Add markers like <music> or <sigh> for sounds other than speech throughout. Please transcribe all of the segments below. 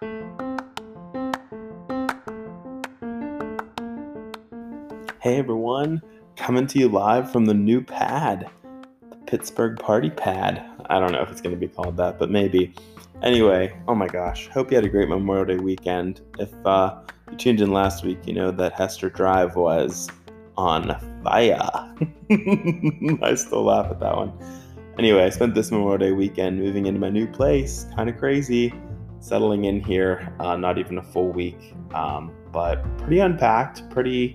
Hey everyone, coming to you live from the new pad, the Pittsburgh Party Pad. I don't know if it's going to be called that, but maybe. Anyway, oh my gosh, hope you had a great Memorial Day weekend. If uh, you tuned in last week, you know that Hester Drive was on fire. <laughs> I still laugh at that one. Anyway, I spent this Memorial Day weekend moving into my new place. Kind of crazy. Settling in here, uh, not even a full week, um, but pretty unpacked, pretty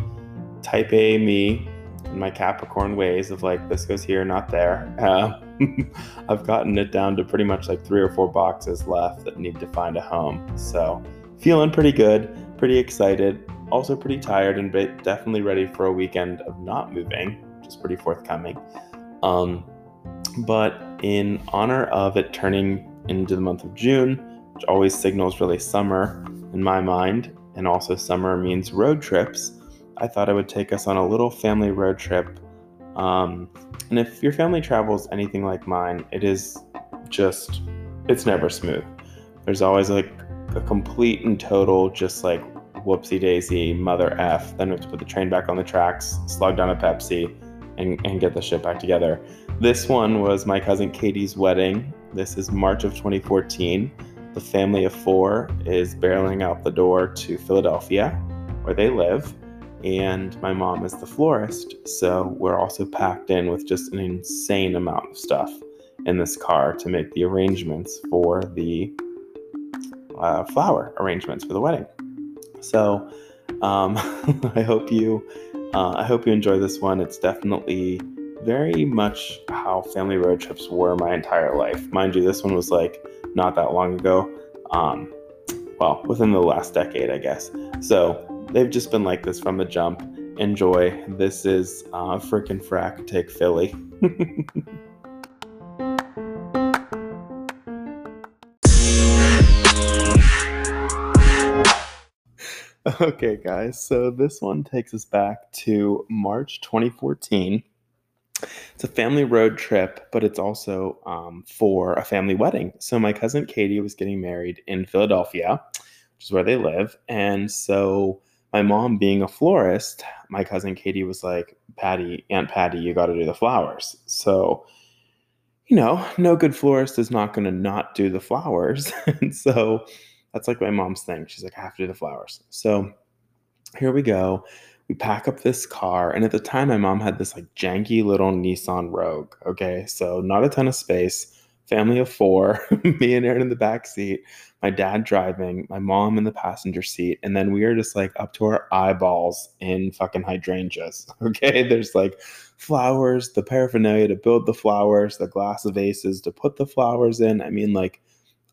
type A me in my Capricorn ways of like, this goes here, not there. Uh, <laughs> I've gotten it down to pretty much like three or four boxes left that need to find a home. So, feeling pretty good, pretty excited, also pretty tired, and definitely ready for a weekend of not moving, which is pretty forthcoming. Um, but in honor of it turning into the month of June, which always signals really summer in my mind, and also summer means road trips, I thought I would take us on a little family road trip. Um, and if your family travels anything like mine, it is just, it's never smooth. There's always like a complete and total, just like whoopsie daisy, mother F. Then we have to put the train back on the tracks, slug down a Pepsi, and, and get the shit back together. This one was my cousin Katie's wedding. This is March of 2014. The family of four is barreling out the door to Philadelphia, where they live and my mom is the florist. So we're also packed in with just an insane amount of stuff in this car to make the arrangements for the uh, flower arrangements for the wedding. So um, <laughs> I hope you uh, I hope you enjoy this one. It's definitely very much how family road trips were my entire life. Mind you, this one was like not that long ago. Um, well, within the last decade, I guess. So they've just been like this from the jump. Enjoy. This is uh, frickin' frack. Take Philly. <laughs> okay, guys. So this one takes us back to March 2014. It's a family road trip, but it's also um, for a family wedding. So my cousin Katie was getting married in Philadelphia, which is where they live, and so my mom being a florist, my cousin Katie was like, Patty, Aunt Patty, you got to do the flowers. So, you know, no good florist is not going to not do the flowers. <laughs> and so that's like my mom's thing. She's like, I have to do the flowers. So here we go. We pack up this car. And at the time, my mom had this like janky little Nissan Rogue. Okay. So not a ton of space family of four, <laughs> me and Aaron in the back seat, my dad driving, my mom in the passenger seat, and then we are just like up to our eyeballs in fucking hydrangeas. <laughs> Okay, there's like flowers, the paraphernalia to build the flowers, the glass vases to put the flowers in. I mean, like,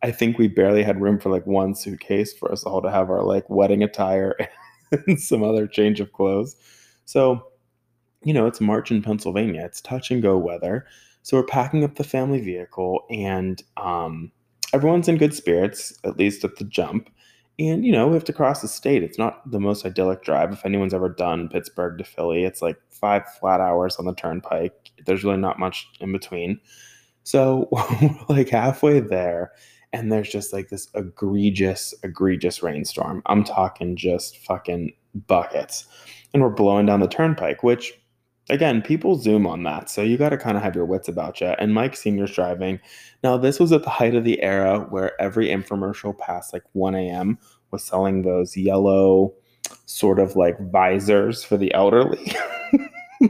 I think we barely had room for like one suitcase for us all to have our like wedding attire <laughs> <laughs> and some other change of clothes. So, you know, it's March in Pennsylvania. It's touch and go weather. So we're packing up the family vehicle, and um, everyone's in good spirits, at least at the jump. And you know, we have to cross the state. It's not the most idyllic drive. If anyone's ever done Pittsburgh to Philly, it's like five flat hours on the turnpike. There's really not much in between. So <laughs> we're like halfway there, and there's just like this egregious, egregious rainstorm. I'm talking just fucking buckets. And we're blowing down the turnpike, which again, people zoom on that. So you got to kind of have your wits about you. And Mike Senior's driving. Now, this was at the height of the era where every infomercial past like 1 a.m. was selling those yellow sort of like visors for the elderly. <laughs>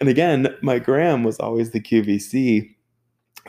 and again, my gram was always the QVC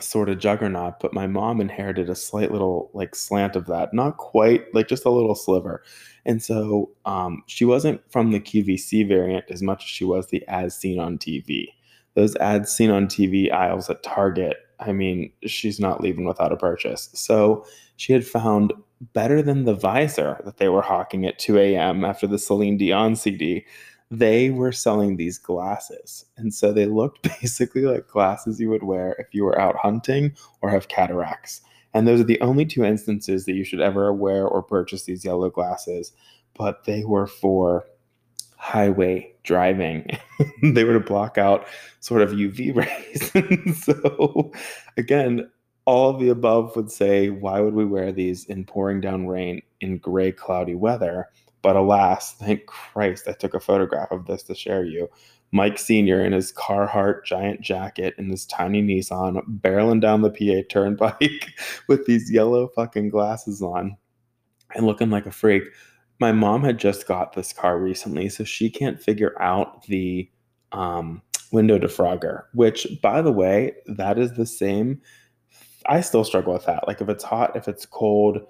sort of juggernaut, but my mom inherited a slight little like slant of that, not quite like just a little sliver. And so um, she wasn't from the QVC variant as much as she was the as seen on TV. Those ads seen on TV aisles at Target, I mean, she's not leaving without a purchase. So she had found better than the visor that they were hawking at 2 a.m. after the Celine Dion CD they were selling these glasses. And so they looked <laughs> basically like glasses you would wear if you were out hunting or have cataracts. And those are the only two instances that you should ever wear or purchase these yellow glasses. But they were for highway driving. <laughs> they were to block out sort of UV <laughs> rays. so, again, all of the above would say, why would we wear these in pouring down rain in gray, cloudy weather? But alas, thank Christ, I took a photograph of this to share you. Mike Sr. in his Carhartt giant jacket and his tiny Nissan barreling down the PA turnpike <laughs> with these yellow fucking glasses on and looking like a freak. My mom had just got this car recently, so she can't figure out the um, window defrogger, which, by the way, that is the same. I still struggle with that. Like, if it's hot, if it's cold,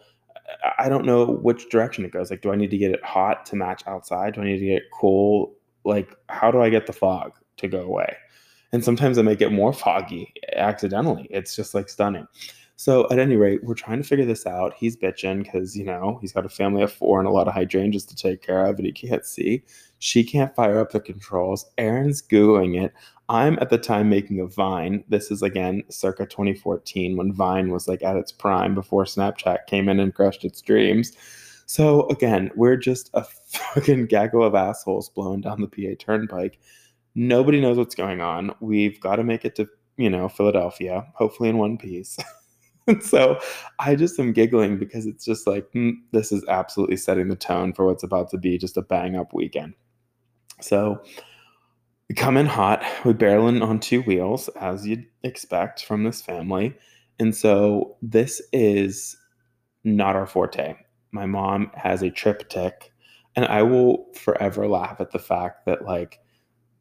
I don't know which direction it goes. Like, do I need to get it hot to match outside? Do I need to get it cool? Like, how do I get the fog to go away? And sometimes I make it more <laughs> foggy accidentally. It's just like stunning. So at any rate, we're trying to figure this out. He's bitching because, you know, he's got a family of four and a lot of hydrangeas to take care of and he can't see. She can't fire up the controls. Aaron's Googling it. I'm at the time making a Vine. This is again circa 2014 when Vine was like at its prime before Snapchat came in and crushed its dreams. So again, we're just a <laughs> fucking gaggle of assholes blowing down the PA turnpike. Nobody knows what's going on. We've got to make it to, you know, Philadelphia, hopefully in one piece. <laughs> <laughs> and so I just am giggling because it's just like, mm, this is absolutely setting the tone for what's about to be just a bang up weekend. So we come in hot, we barrel in on two wheels, as you'd expect from this family. And so this is not our forte. My mom has a TripTik, and I will forever laugh at the fact that, like,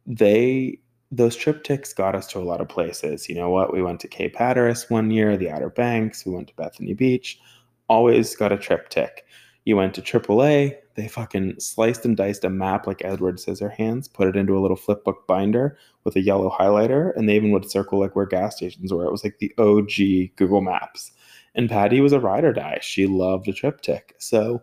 they those TripTiks got us to a lot of places. You know what? We went to Cape Hatteras one year, the Outer Banks, we went to Bethany Beach. Always got a TripTik. You went to AAA, they fucking sliced and diced a map like Edward Scissorhands, put it into a little flipbook binder with a yellow highlighter, and they even would circle like where gas stations were. It was like the OG Google Maps. And Patty was a ride or die. She loved a TripTik. So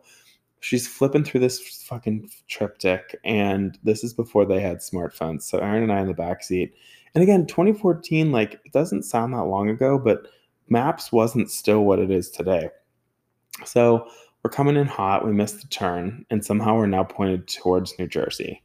she's flipping through this fucking TripTik, and this is before they had smartphones. So Aaron and I in the back seat. And again, 2014, like it doesn't sound that long ago, but Maps wasn't still what it is today. So we're coming in hot. We missed the turn, and somehow we're now pointed towards New Jersey.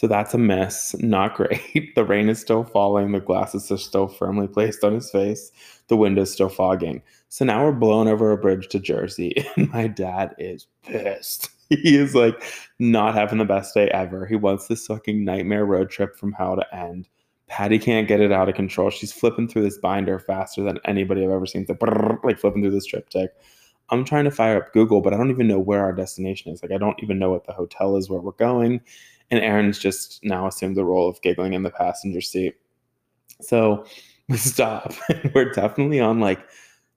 So that's a mess. Not great. <laughs> The rain is still falling. The glasses are still firmly placed on his face. The window's still fogging. So now we're blown over a bridge to Jersey, <laughs> and my dad is pissed. <laughs> He is like not having the best day ever. He wants this fucking nightmare road trip from how to end. Patty can't get it out of control. She's flipping through this binder faster than anybody I've ever seen. Like flipping through this TripTik. I'm trying to fire up Google, but I don't even know where our destination is. Like, I don't even know what the hotel is where we're going. And Aaron's just now assumed the role of giggling in the passenger seat. So we <laughs> stop, <laughs> we're definitely on like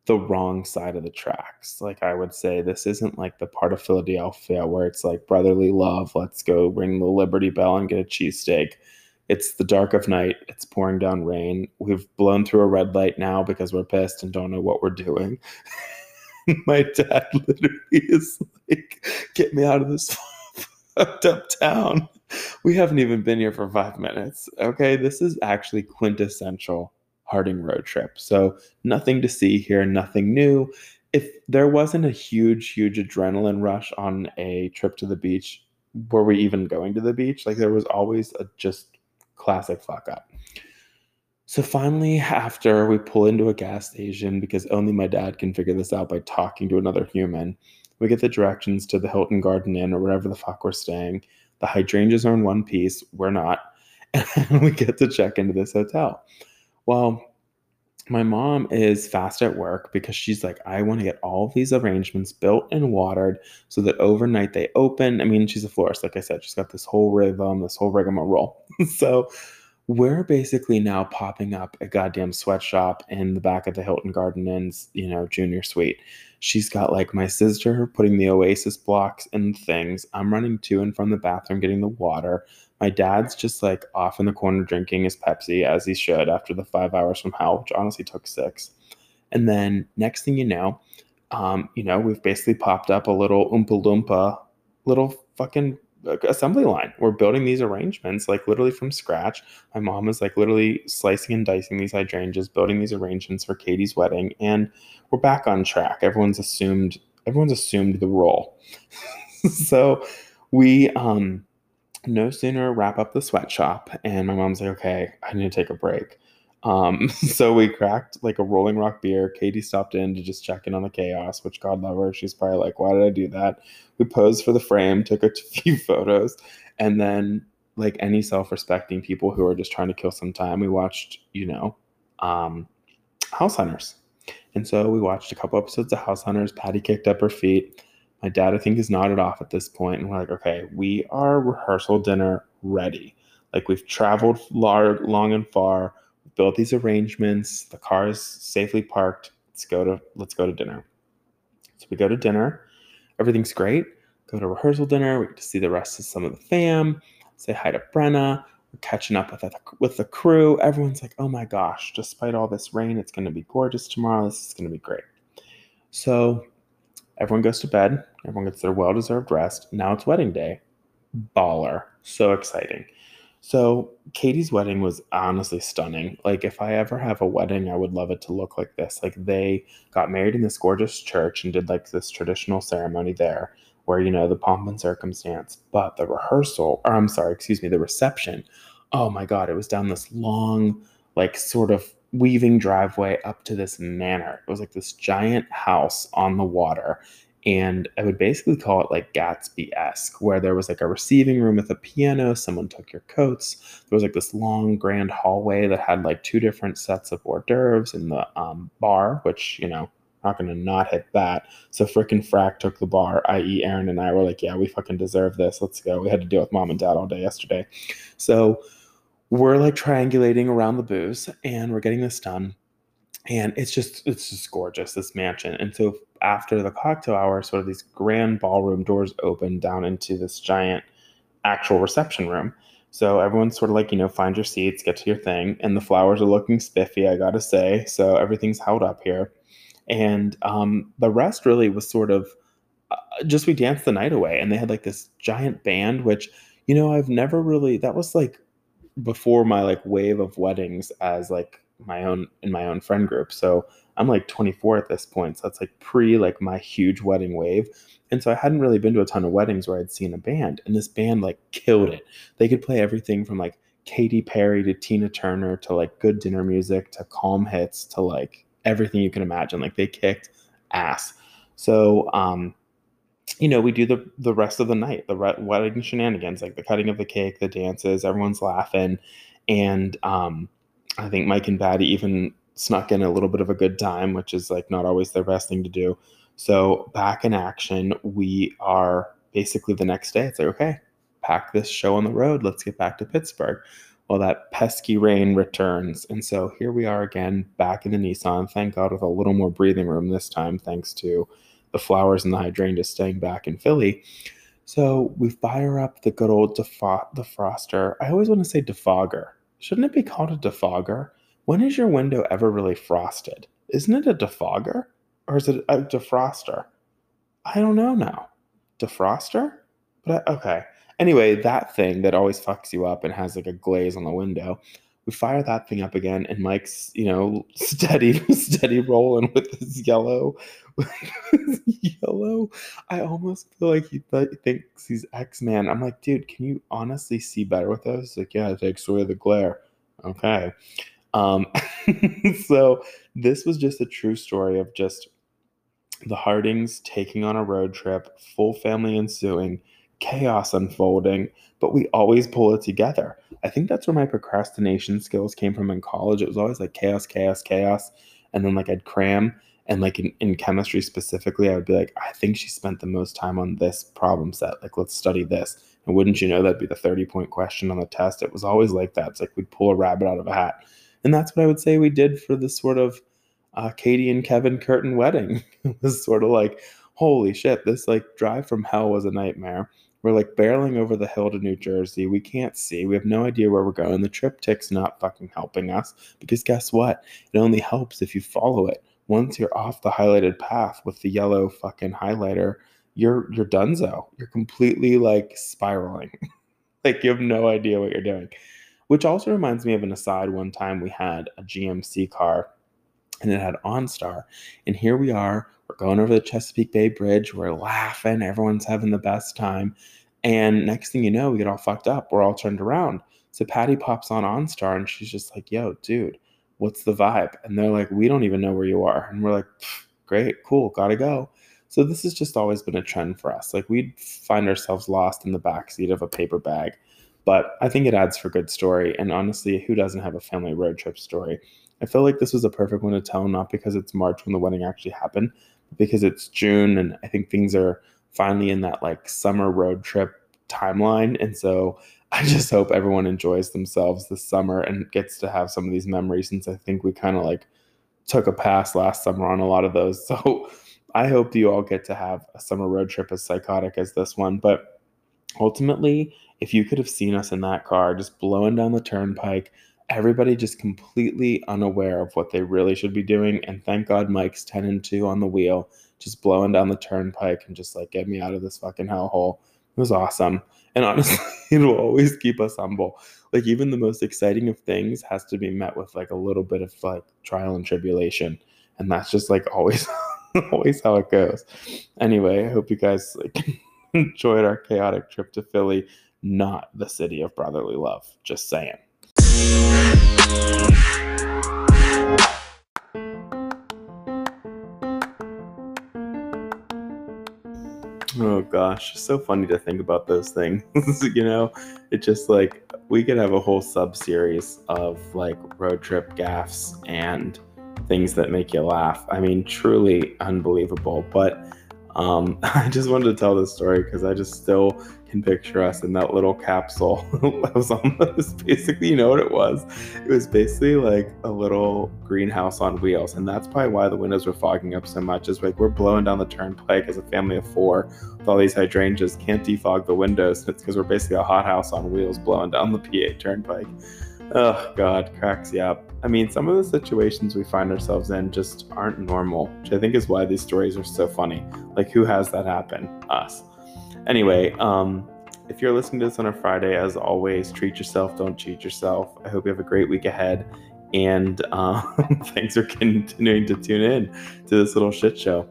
the wrong side of the tracks. Like I would say, this isn't like the part of Philadelphia where it's like brotherly love. Let's go ring the Liberty Bell and get a cheesesteak. It's the dark of night. It's pouring down rain. We've blown through a red light now because we're pissed and don't know what we're doing. <laughs> My dad literally is like, "Get me out of this fucked up town." <laughs> We haven't even been here for five minutes. Okay, this is actually quintessential Harding road trip. So nothing to see here, nothing new. If there wasn't a huge, huge adrenaline rush on a trip to the beach, were we even going to the beach? Like there was always a just classic fuck up. So finally, after we pull into a gas station, because only my dad can figure this out by talking to another human, we get the directions to the Hilton Garden Inn or wherever the fuck we're staying. The hydrangeas are in one piece, we're not. <laughs> And we get to check into this hotel. Well, my mom is fast at work because she's like, I want to get all these arrangements built and watered so that overnight they open. I mean, she's a florist, like I said, she's got this whole rhythm, this whole rigmarole. <laughs> so we're basically now popping up a goddamn sweatshop in the back of the Hilton Garden Inn's, you know, junior suite. She's got like my sister putting the Oasis blocks and things. I'm running to and from the bathroom getting the water. My dad's just like off in the corner drinking his Pepsi as he should after the five hours from hell, which honestly took six. And then next thing you know, um, you know, we've basically popped up a little oompa loompa, little fucking assembly line. We're building these arrangements like literally from scratch. My mom is like literally slicing and dicing these hydrangeas, building these arrangements for Katie's wedding, and we're back on track. Everyone's assumed everyone's assumed the role. <laughs> so we um no sooner wrap up the sweatshop and my mom's like, okay, I need to take a break. Um, <laughs> so we cracked like a Rolling Rock beer. Katie stopped in to just check in on the chaos, which God love her. She's probably like, why did I do that? We posed for the frame, took a <laughs> few photos, and then like any self-respecting people who are just trying to kill some time, we watched, you know, um, House Hunters. And so we watched a couple episodes of House Hunters. Patty kicked up her feet. My dad, I think, is nodded off at this point, and we're like, okay, we are rehearsal dinner ready. Like we've traveled long and far, built these arrangements. The car is safely parked. Let's go to let's go to dinner. So we go to dinner. Everything's great. Go to rehearsal dinner. We get to see the rest of some of the fam. Say hi to Brenna. We're catching up with the, with the crew. Everyone's like, "Oh my gosh! Despite all this rain, it's going to be gorgeous tomorrow. This is going to be great." So everyone goes to bed. Everyone gets their well-deserved rest. Now it's wedding day. Baller. So exciting. So Katie's wedding was honestly stunning. Like if I ever have a wedding, I would love it to look like this. Like they got married in this gorgeous church and did like this traditional ceremony there where you know the pomp and circumstance, but the rehearsal, or I'm sorry, excuse me, the reception. Oh my god, it was down this long like sort of weaving driveway up to this manor. It was like this giant house on the water and I would basically call it like Gatsby esque, where there was like a receiving room with a piano, someone took your coats. There was like this long, grand hallway that had like two different sets of hors d'oeuvres in the um, bar, which, you know, not to not hit that. So frickin' Frack took the bar, i.e., Aaron and I were like, yeah, we fucking deserve this. Let's go. We had to deal with mom and dad all day yesterday. So we're like triangulating around the booze and we're getting this done and it's just it's just gorgeous this mansion. And so after the cocktail hour sort of these grand ballroom doors open down into this giant actual reception room. So everyone's sort of like you know find your seats get to your thing and the flowers are looking spiffy i gotta say. So everything's held up here. And um, the rest really was sort of uh, just we danced the night away and they had like this giant band which you know i've never really that was like before my like wave of weddings as like my own in my own friend group. So I'm like 24 at this point. So that's like pre like my huge wedding wave. And so I hadn't really been to a ton of weddings where I'd seen a band. And this band like killed it. They could play everything from like Katy Perry to Tina Turner to like good dinner music to calm hits to like everything you can imagine. Like they kicked ass. So um you know, we do the the rest of the night, the re- wedding shenanigans, like the cutting of the cake, the dances, everyone's laughing, and um, I think Mike and Patty even snuck in a little bit of a good time, which is like not always their best thing to do. So back in action, we are basically the next day. It's like, okay, pack this show on the road. Let's get back to Pittsburgh. Well, that pesky rain returns. And so here we are again, back in the Nissan. Thank God with a little more breathing room this time, thanks to the flowers and the hydrangea staying back in Philly. So we fire up the good old defo- defroster. I always want to say defogger Shouldn't it be called a defogger? When is your window ever really frosted? Isn't it a defogger? Or is it a defroster? I don't know now. Defroster? But I, okay. Anyway, that thing that always fucks you up and has like a glaze on the window, we fire that thing up again, and Mike's, you know, <laughs> steady, steady rolling with his yellow, <laughs> yellow. I almost feel like he th- thinks he's X Man. I'm like, dude, can you honestly see better with those? He's like, yeah, it takes away the glare. Okay. Um, <laughs> so this was just a true story of just the Hardings taking on a road trip, full family ensuing, chaos unfolding, but we always pull it together. I think that's where my procrastination skills came from in college. It was always like chaos, chaos, chaos. And then like I'd cram and like in, in chemistry specifically, I would be like, I think she spent the most time on this problem set. Like, let's study this. And wouldn't you know that'd be the 30 point question on the test? It was always like that. It's like we'd pull a rabbit out of a hat. And that's what I would say we did for this sort of uh, Katie and Kevin Curtin wedding. <laughs> it was sort of like, holy shit, this like drive from hell was a nightmare. We're like barreling over the hill to New Jersey. We can't see. We have no idea where we're going. The TripTik's not fucking helping us because guess what? It only helps if you follow it. Once you're off the highlighted path with the yellow fucking highlighter, you're you're donezo. You're completely like spiraling. <laughs> like you have no idea what you're doing. Which also reminds me of an aside. One time we had a GMC car and it had OnStar. And here we are, we're going over the Chesapeake Bay Bridge, we're laughing, everyone's having the best time. And next thing you know, we get all fucked up. We're all turned around. So Patty pops on OnStar and she's just like, yo, dude, what's the vibe? And they're like, we don't even know where you are. And we're like, great, cool, gotta go. So this has just always been a trend for us. Like we'd find ourselves lost in the backseat of a paper bag. But I think it adds for good story. And honestly, who doesn't have a family road trip story? I feel like this was a perfect one to tell, not because it's March when the wedding actually happened, because it's June and I think things are finally in that like summer road trip timeline. And so I just hope everyone enjoys themselves this summer and gets to have some of these memories since I think we kind of like took a pass last summer on a lot of those. <laughs> So I hope you all get to have a summer road trip as psychotic as this one. But ultimately, if you could have seen us in that car just blowing down the turnpike, everybody just completely unaware of what they really should be doing. And thank God Mike's 10 and 2 on the wheel, just blowing down the turnpike and just like get me out of this fucking hellhole. It was awesome. And <laughs> honestly, it will always keep us humble. Like even the most exciting of things has to be met with like a little bit of like trial and tribulation. And that's just like always <laughs> always how it goes. Anyway, I hope you guys like <laughs> enjoyed our chaotic trip to Philly, not the city of brotherly love. Just saying. Oh gosh, so funny to think about those things. <laughs> you know, it's just like we could have a whole sub series of like road trip gaffs and things that make you laugh. I mean, truly unbelievable. But um, <laughs> I just wanted to tell this story because I just still can picture us in that little capsule. <laughs> it was almost <laughs> basically, you know what it was? It was basically like a little greenhouse on wheels. And that's probably why the windows were fogging up so much. Is like we're blowing down the turnpike as a family of four with all these hydrangeas, can't defog the windows. It's because we're basically a hothouse on wheels blowing down the PA turnpike. Oh, God, cracks you up. I mean, some of the situations we find ourselves in just aren't normal, which I think is why these stories are so funny. Like, who has that happen? Us. Anyway, um, if you're listening to this on a Friday, as always, treat yourself, don't cheat yourself. I hope you have a great week ahead. And uh, <laughs> thanks for continuing to tune in to this little shit show.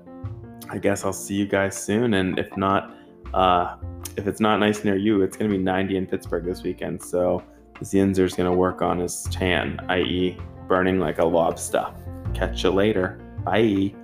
I guess I'll see you guys soon. And if not, uh, if it's not nice near you, it's going to be 90 in Pittsburgh this weekend. So Zinzer's going to work on his tan, i.e., burning like a lobster. Catch you later. Bye.